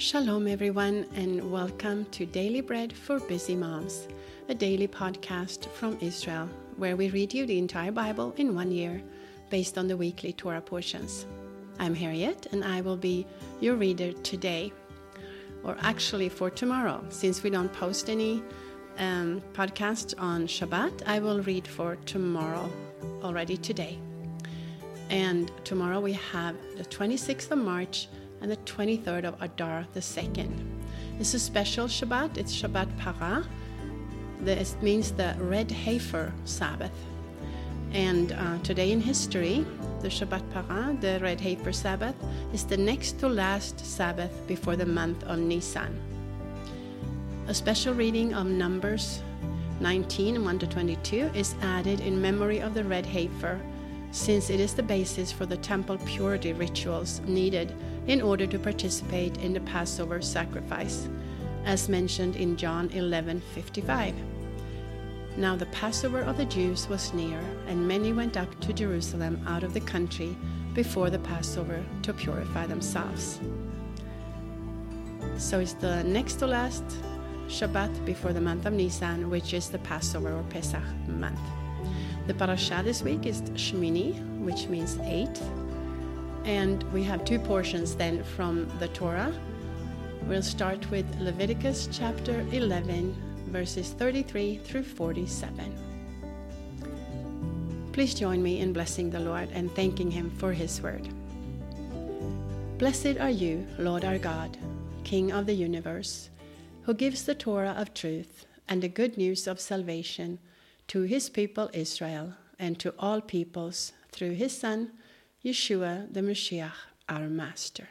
Shalom, everyone, and welcome to Daily Bread for Busy Moms, a daily podcast from Israel where we read you the entire Bible in one year based on the weekly Torah portions. I'm Harriet, and I will be your reader today, or actually for tomorrow, since we don't post any um, podcast on Shabbat. I will read for tomorrow already today. And tomorrow we have the 26th of March and the 23rd of Adar the 2nd. It's a special Shabbat, it's Shabbat Para. This means the red heifer Sabbath. And uh, today in history, the Shabbat Para, the red heifer Sabbath, is the next to last Sabbath before the month of Nisan. A special reading of Numbers 19 1 to 22 is added in memory of the red heifer, since it is the basis for the temple purity rituals needed in order to participate in the Passover sacrifice, as mentioned in John 11:55. Now the Passover of the Jews was near, and many went up to Jerusalem out of the country before the Passover to purify themselves. So it's the next to last Shabbat before the month of Nisan, which is the Passover or Pesach month. The parasha this week is Shmini, which means eight. and we have two portions then from the Torah. We'll start with Leviticus chapter 11, verses 33 through 47. Please join me in blessing the Lord and thanking Him for His word. Blessed are you, Lord our God, King of the universe, who gives the Torah of truth and the good news of salvation to His people Israel and to all peoples through His Son Yeshua the Mashiach, our Master.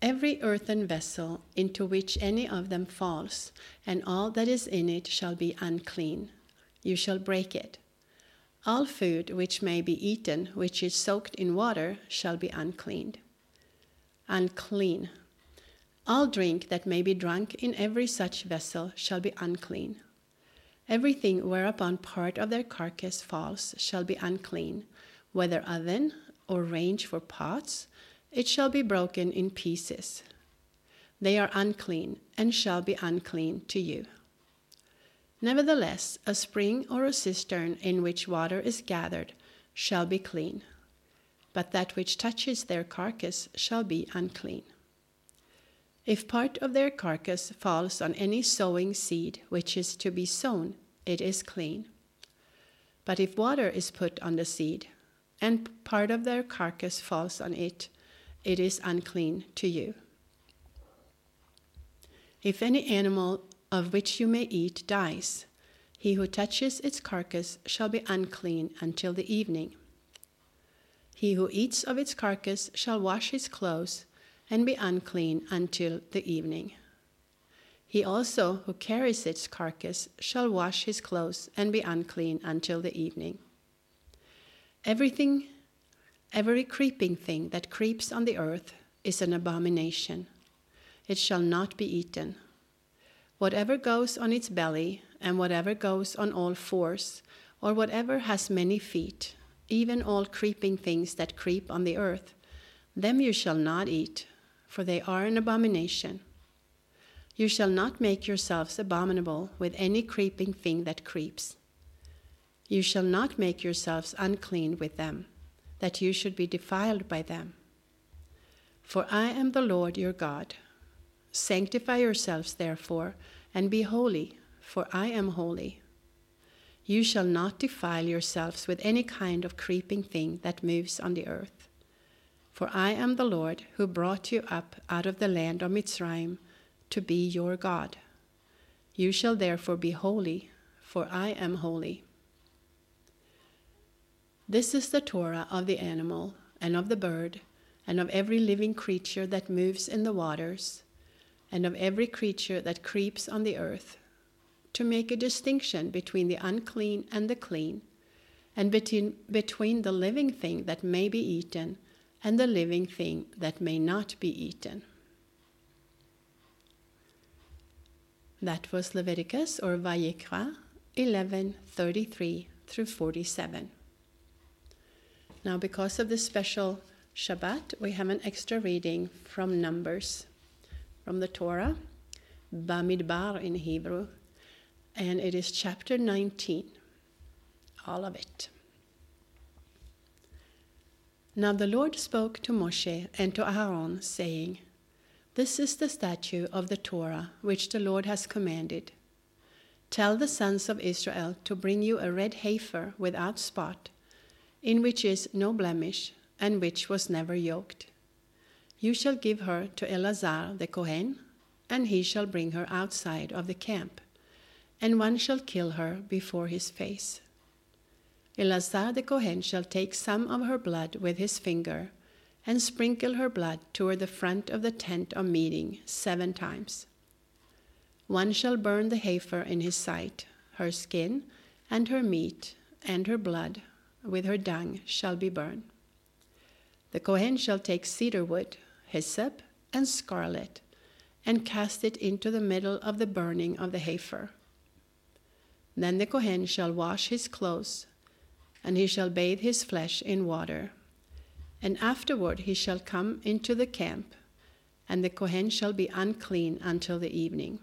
Every earthen vessel into which any of them falls, and all that is in it shall be unclean. You shall break it. All food which may be eaten, which is soaked in water, shall be uncleaned. Unclean. All drink that may be drunk in every such vessel shall be unclean. Everything whereupon part of their carcass falls shall be unclean, whether oven or range for pots, it shall be broken in pieces. They are unclean and shall be unclean to you. Nevertheless, a spring or a cistern in which water is gathered shall be clean, but that which touches their carcass shall be unclean. If part of their carcass falls on any sowing seed which is to be sown, it is clean. But if water is put on the seed, and part of their carcass falls on it, it is unclean to you. If any animal of which you may eat dies, he who touches its carcass shall be unclean until the evening. He who eats of its carcass shall wash his clothes and be unclean until the evening. He also who carries its carcass shall wash his clothes and be unclean until the evening. Everything, every creeping thing that creeps on the earth is an abomination. It shall not be eaten. Whatever goes on its belly, and whatever goes on all fours, or whatever has many feet, even all creeping things that creep on the earth, them you shall not eat for they are an abomination. You shall not make yourselves abominable with any creeping thing that creeps. You shall not make yourselves unclean with them, that you should be defiled by them. For I am the Lord your God. Sanctify yourselves, therefore, and be holy, for I am holy. You shall not defile yourselves with any kind of creeping thing that moves on the earth. For I am the Lord who brought you up out of the land of Mitzrayim to be your God. You shall therefore be holy, for I am holy. This is the Torah of the animal, and of the bird, and of every living creature that moves in the waters, and of every creature that creeps on the earth, to make a distinction between the unclean and the clean, and between, between the living thing that may be eaten and the living thing that may not be eaten. That was Leviticus or Vayikra 11:33 through 47. Now, because of this special Shabbat, we have an extra reading from Numbers, from the Torah, Bamidbar in Hebrew, and it is chapter 19, all of it. Now the Lord spoke to Moshe and to Aaron, saying, This is the statute of the Torah which the Lord has commanded. Tell the sons of Israel to bring you a red heifer without spot, in which is no blemish, and which was never yoked. You shall give her to Eleazar the Kohen, and he shall bring her outside of the camp, and one shall kill her before his face. Eleazar the Kohen shall take some of her blood with his finger, and sprinkle her blood toward the front of the tent of meeting seven times. One shall burn the heifer in his sight, her skin, and her meat, and her blood, with her dung, shall be burned. The Kohen shall take cedar wood, hyssop, and scarlet, and cast it into the middle of the burning of the heifer. Then the Kohen shall wash his clothes, and he shall bathe his flesh in water. And afterward he shall come into the camp, and the Kohen shall be unclean until the evening.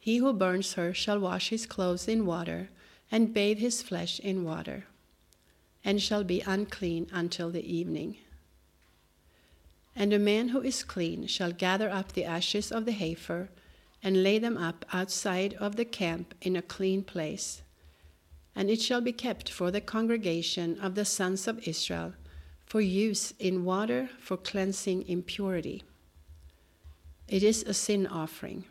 He who burns her shall wash his clothes in water, and bathe his flesh in water and shall be unclean until the evening. And a man who is clean shall gather up the ashes of the heifer and lay them up outside of the camp in a clean place. And it shall be kept for the congregation of the sons of Israel for use in water for cleansing impurity. It is a sin offering.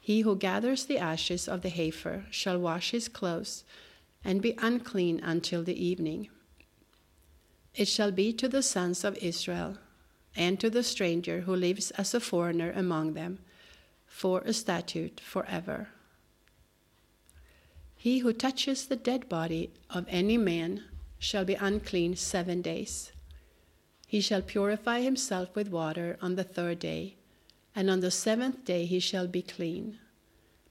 He who gathers the ashes of the heifer shall wash his clothes and be unclean until the evening. It shall be to the sons of Israel and to the stranger who lives as a foreigner among them for a statute forever. He who touches the dead body of any man shall be unclean seven days. He shall purify himself with water on the third day, and on the seventh day he shall be clean.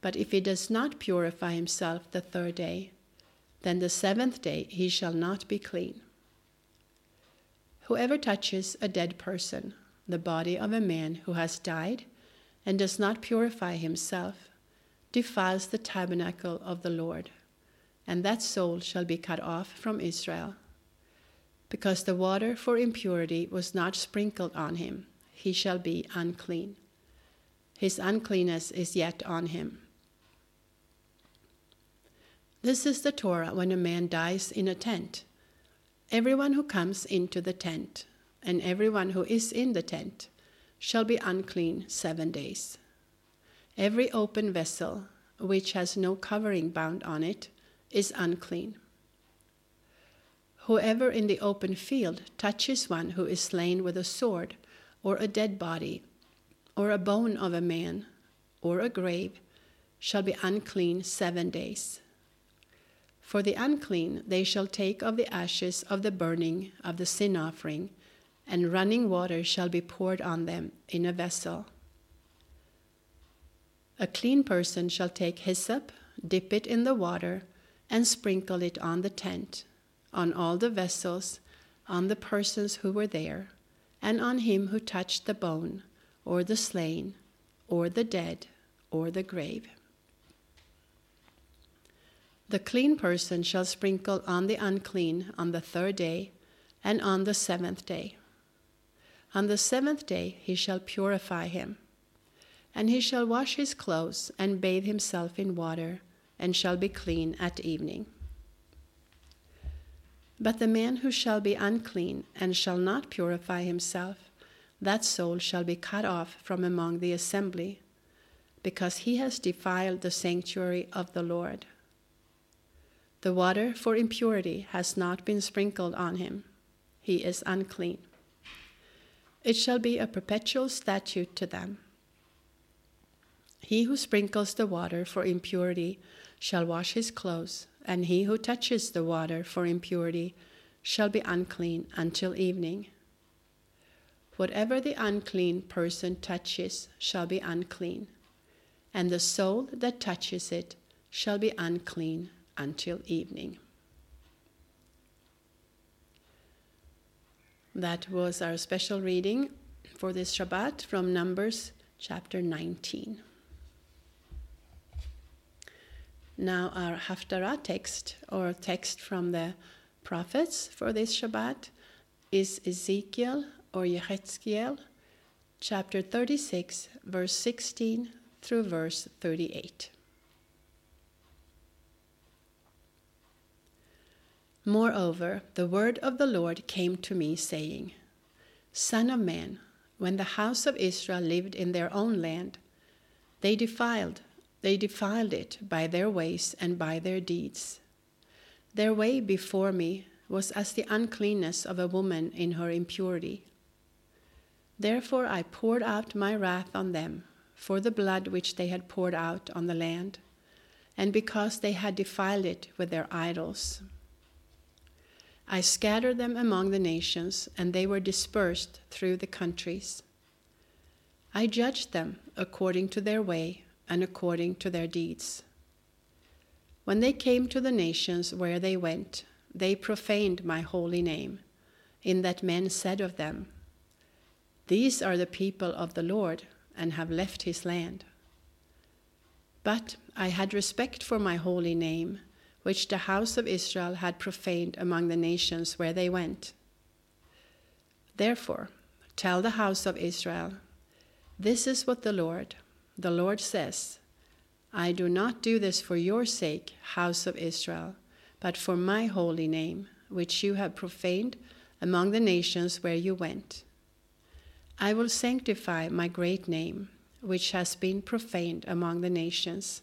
But if he does not purify himself the third day, then the seventh day he shall not be clean. Whoever touches a dead person, the body of a man who has died, and does not purify himself, defiles the tabernacle of the Lord, and that soul shall be cut off from Israel. Because the water for impurity was not sprinkled on him, he shall be unclean. His uncleanness is yet on him. This is the Torah when a man dies in a tent. Everyone who comes into the tent, and everyone who is in the tent, shall be unclean seven days. Every open vessel, which has no covering bound on it, is unclean. Whoever in the open field touches one who is slain with a sword, or a dead body, or a bone of a man, or a grave, shall be unclean seven days. For the unclean they shall take of the ashes of the burning of the sin offering, and running water shall be poured on them in a vessel. A clean person shall take hyssop, dip it in the water, and sprinkle it on the tent, on all the vessels, on the persons who were there, and on him who touched the bone, or the slain, or the dead, or the grave. The clean person shall sprinkle on the unclean on the third day and on the seventh day. On the seventh day he shall purify him. And he shall wash his clothes and bathe himself in water, and shall be clean at evening. But the man who shall be unclean and shall not purify himself, that soul shall be cut off from among the assembly, because he has defiled the sanctuary of the Lord. The water for impurity has not been sprinkled on him. He is unclean. It shall be a perpetual statute to them. He who sprinkles the water for impurity shall wash his clothes, and he who touches the water for impurity shall be unclean until evening. Whatever the unclean person touches shall be unclean, and the soul that touches it shall be unclean until evening. That was our special reading for this Shabbat from Numbers chapter 19. Now, our Haftarah text, or text from the prophets for this Shabbat, is Ezekiel or Yehezkiel, chapter 36, verse 16 through verse 38. Moreover, the word of the Lord came to me, saying, Son of man, when the house of Israel lived in their own land, they defiled, they defiled it by their ways and by their deeds. Their way before me was as the uncleanness of a woman in her impurity. Therefore I poured out my wrath on them for the blood which they had poured out on the land, and because they had defiled it with their idols. I scattered them among the nations, and they were dispersed through the countries. I judged them according to their way and according to their deeds. When they came to the nations where they went, they profaned my holy name, in that men said of them, These are the people of the Lord, and have left his land. But I had respect for my holy name which the house of Israel had profaned among the nations where they went. Therefore, tell the house of Israel, This is what the Lord, the Lord says I do not do this for your sake, house of Israel, but for my holy name, which you have profaned among the nations where you went. I will sanctify my great name, which has been profaned among the nations,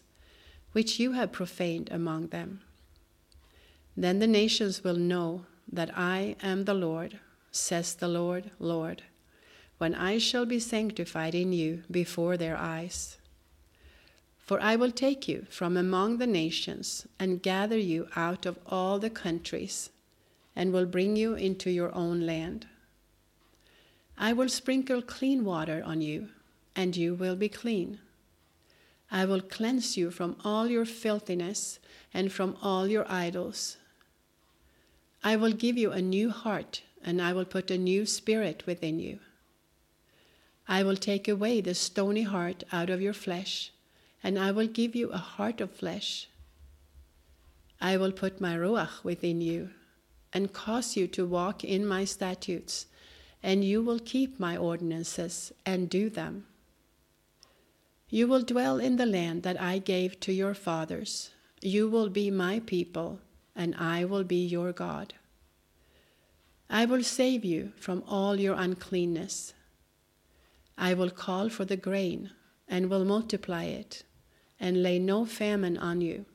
which you have profaned among them. Then the nations will know that I am the Lord, says the Lord, Lord, when I shall be sanctified in you before their eyes. For I will take you from among the nations and gather you out of all the countries, and will bring you into your own land. I will sprinkle clean water on you, and you will be clean. I will cleanse you from all your filthiness and from all your idols I will give you a new heart, and I will put a new spirit within you. I will take away the stony heart out of your flesh, and I will give you a heart of flesh. I will put my Ruach within you, and cause you to walk in my statutes, and you will keep my ordinances and do them. You will dwell in the land that I gave to your fathers. You will be my people and I will be your God. I will save you from all your uncleanness. I will call for the grain and will multiply it, and lay no famine on you.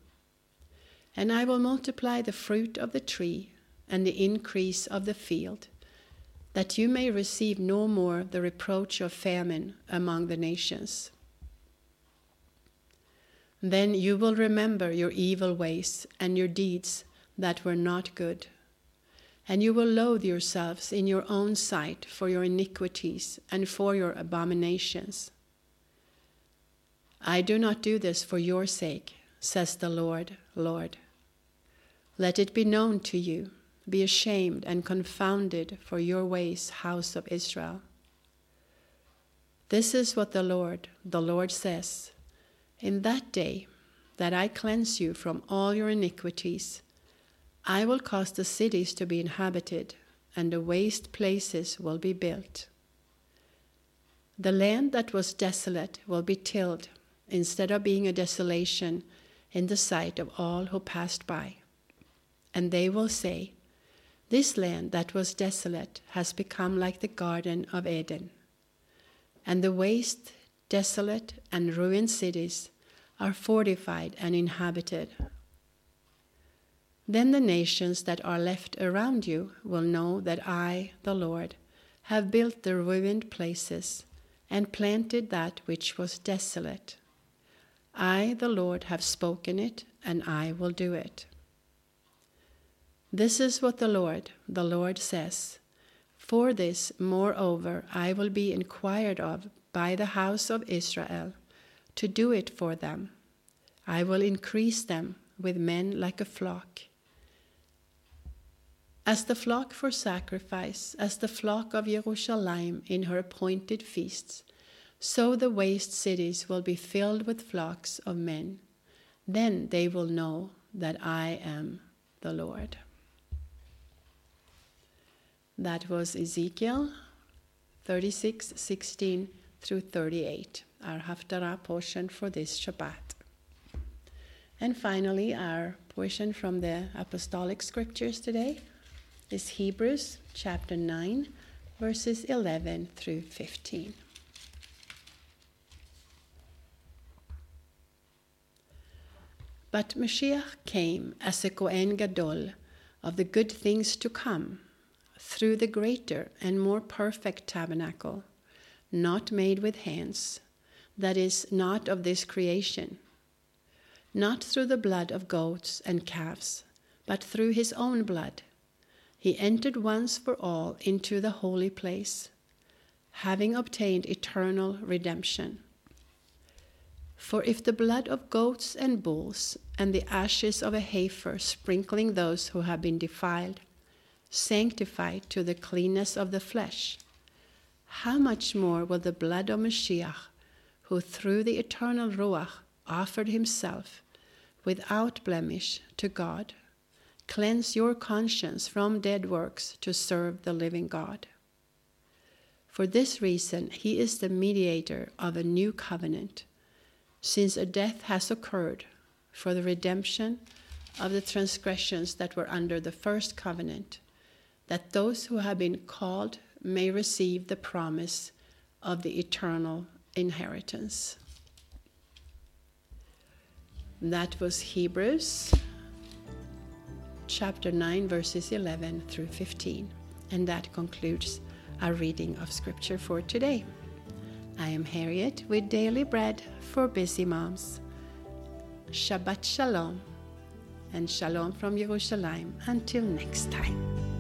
And I will multiply the fruit of the tree and the increase of the field, that you may receive no more the reproach of famine among the nations. Then you will remember your evil ways and your deeds that were not good. And you will loathe yourselves in your own sight for your iniquities and for your abominations. I do not do this for your sake, says the Lord, Lord. Let it be known to you, be ashamed and confounded for your ways, house of Israel. This is what the Lord, the Lord says In that day that I cleanse you from all your iniquities, I will cause the cities to be inhabited, and the waste places will be built. The land that was desolate will be tilled, instead of being a desolation in the sight of all who passed by. And they will say, This land that was desolate has become like the Garden of Eden. And the waste, desolate, and ruined cities are fortified and inhabited then the nations that are left around you will know that I, the Lord, have built the ruined places and planted that which was desolate. I, the Lord, have spoken it, and I will do it. This is what the Lord, the Lord says. For this, moreover, I will be inquired of by the house of Israel, to do it for them. I will increase them with men like a flock As the flock for sacrifice, as the flock of Jerusalem in her appointed feasts, so the waste cities will be filled with flocks of men. Then they will know that I am the Lord. That was Ezekiel 36 16 through 38, our Haftarah portion for this Shabbat. And finally, our portion from the Apostolic Scriptures today is Hebrews chapter 9, verses 11 through 15. But Mashiach came as a Kohen Gadol of the good things to come through the greater and more perfect tabernacle, not made with hands, that is, not of this creation, not through the blood of goats and calves, but through his own blood he entered once for all into the holy place, having obtained eternal redemption. For if the blood of goats and bulls and the ashes of a heifer sprinkling those who have been defiled sanctify to the cleanness of the flesh, how much more will the blood of Mashiach, who through the eternal Ruach offered himself without blemish to God, Cleanse your conscience from dead works to serve the living God. For this reason, he is the mediator of a new covenant, since a death has occurred for the redemption of the transgressions that were under the first covenant, that those who have been called may receive the promise of the eternal inheritance. That was Hebrews chapter 9, verses 11 through 15. And that concludes our reading of Scripture for today. I am Harriet with Daily Bread for Busy Moms. Shabbat Shalom and Shalom from Jerusalem. Until next time.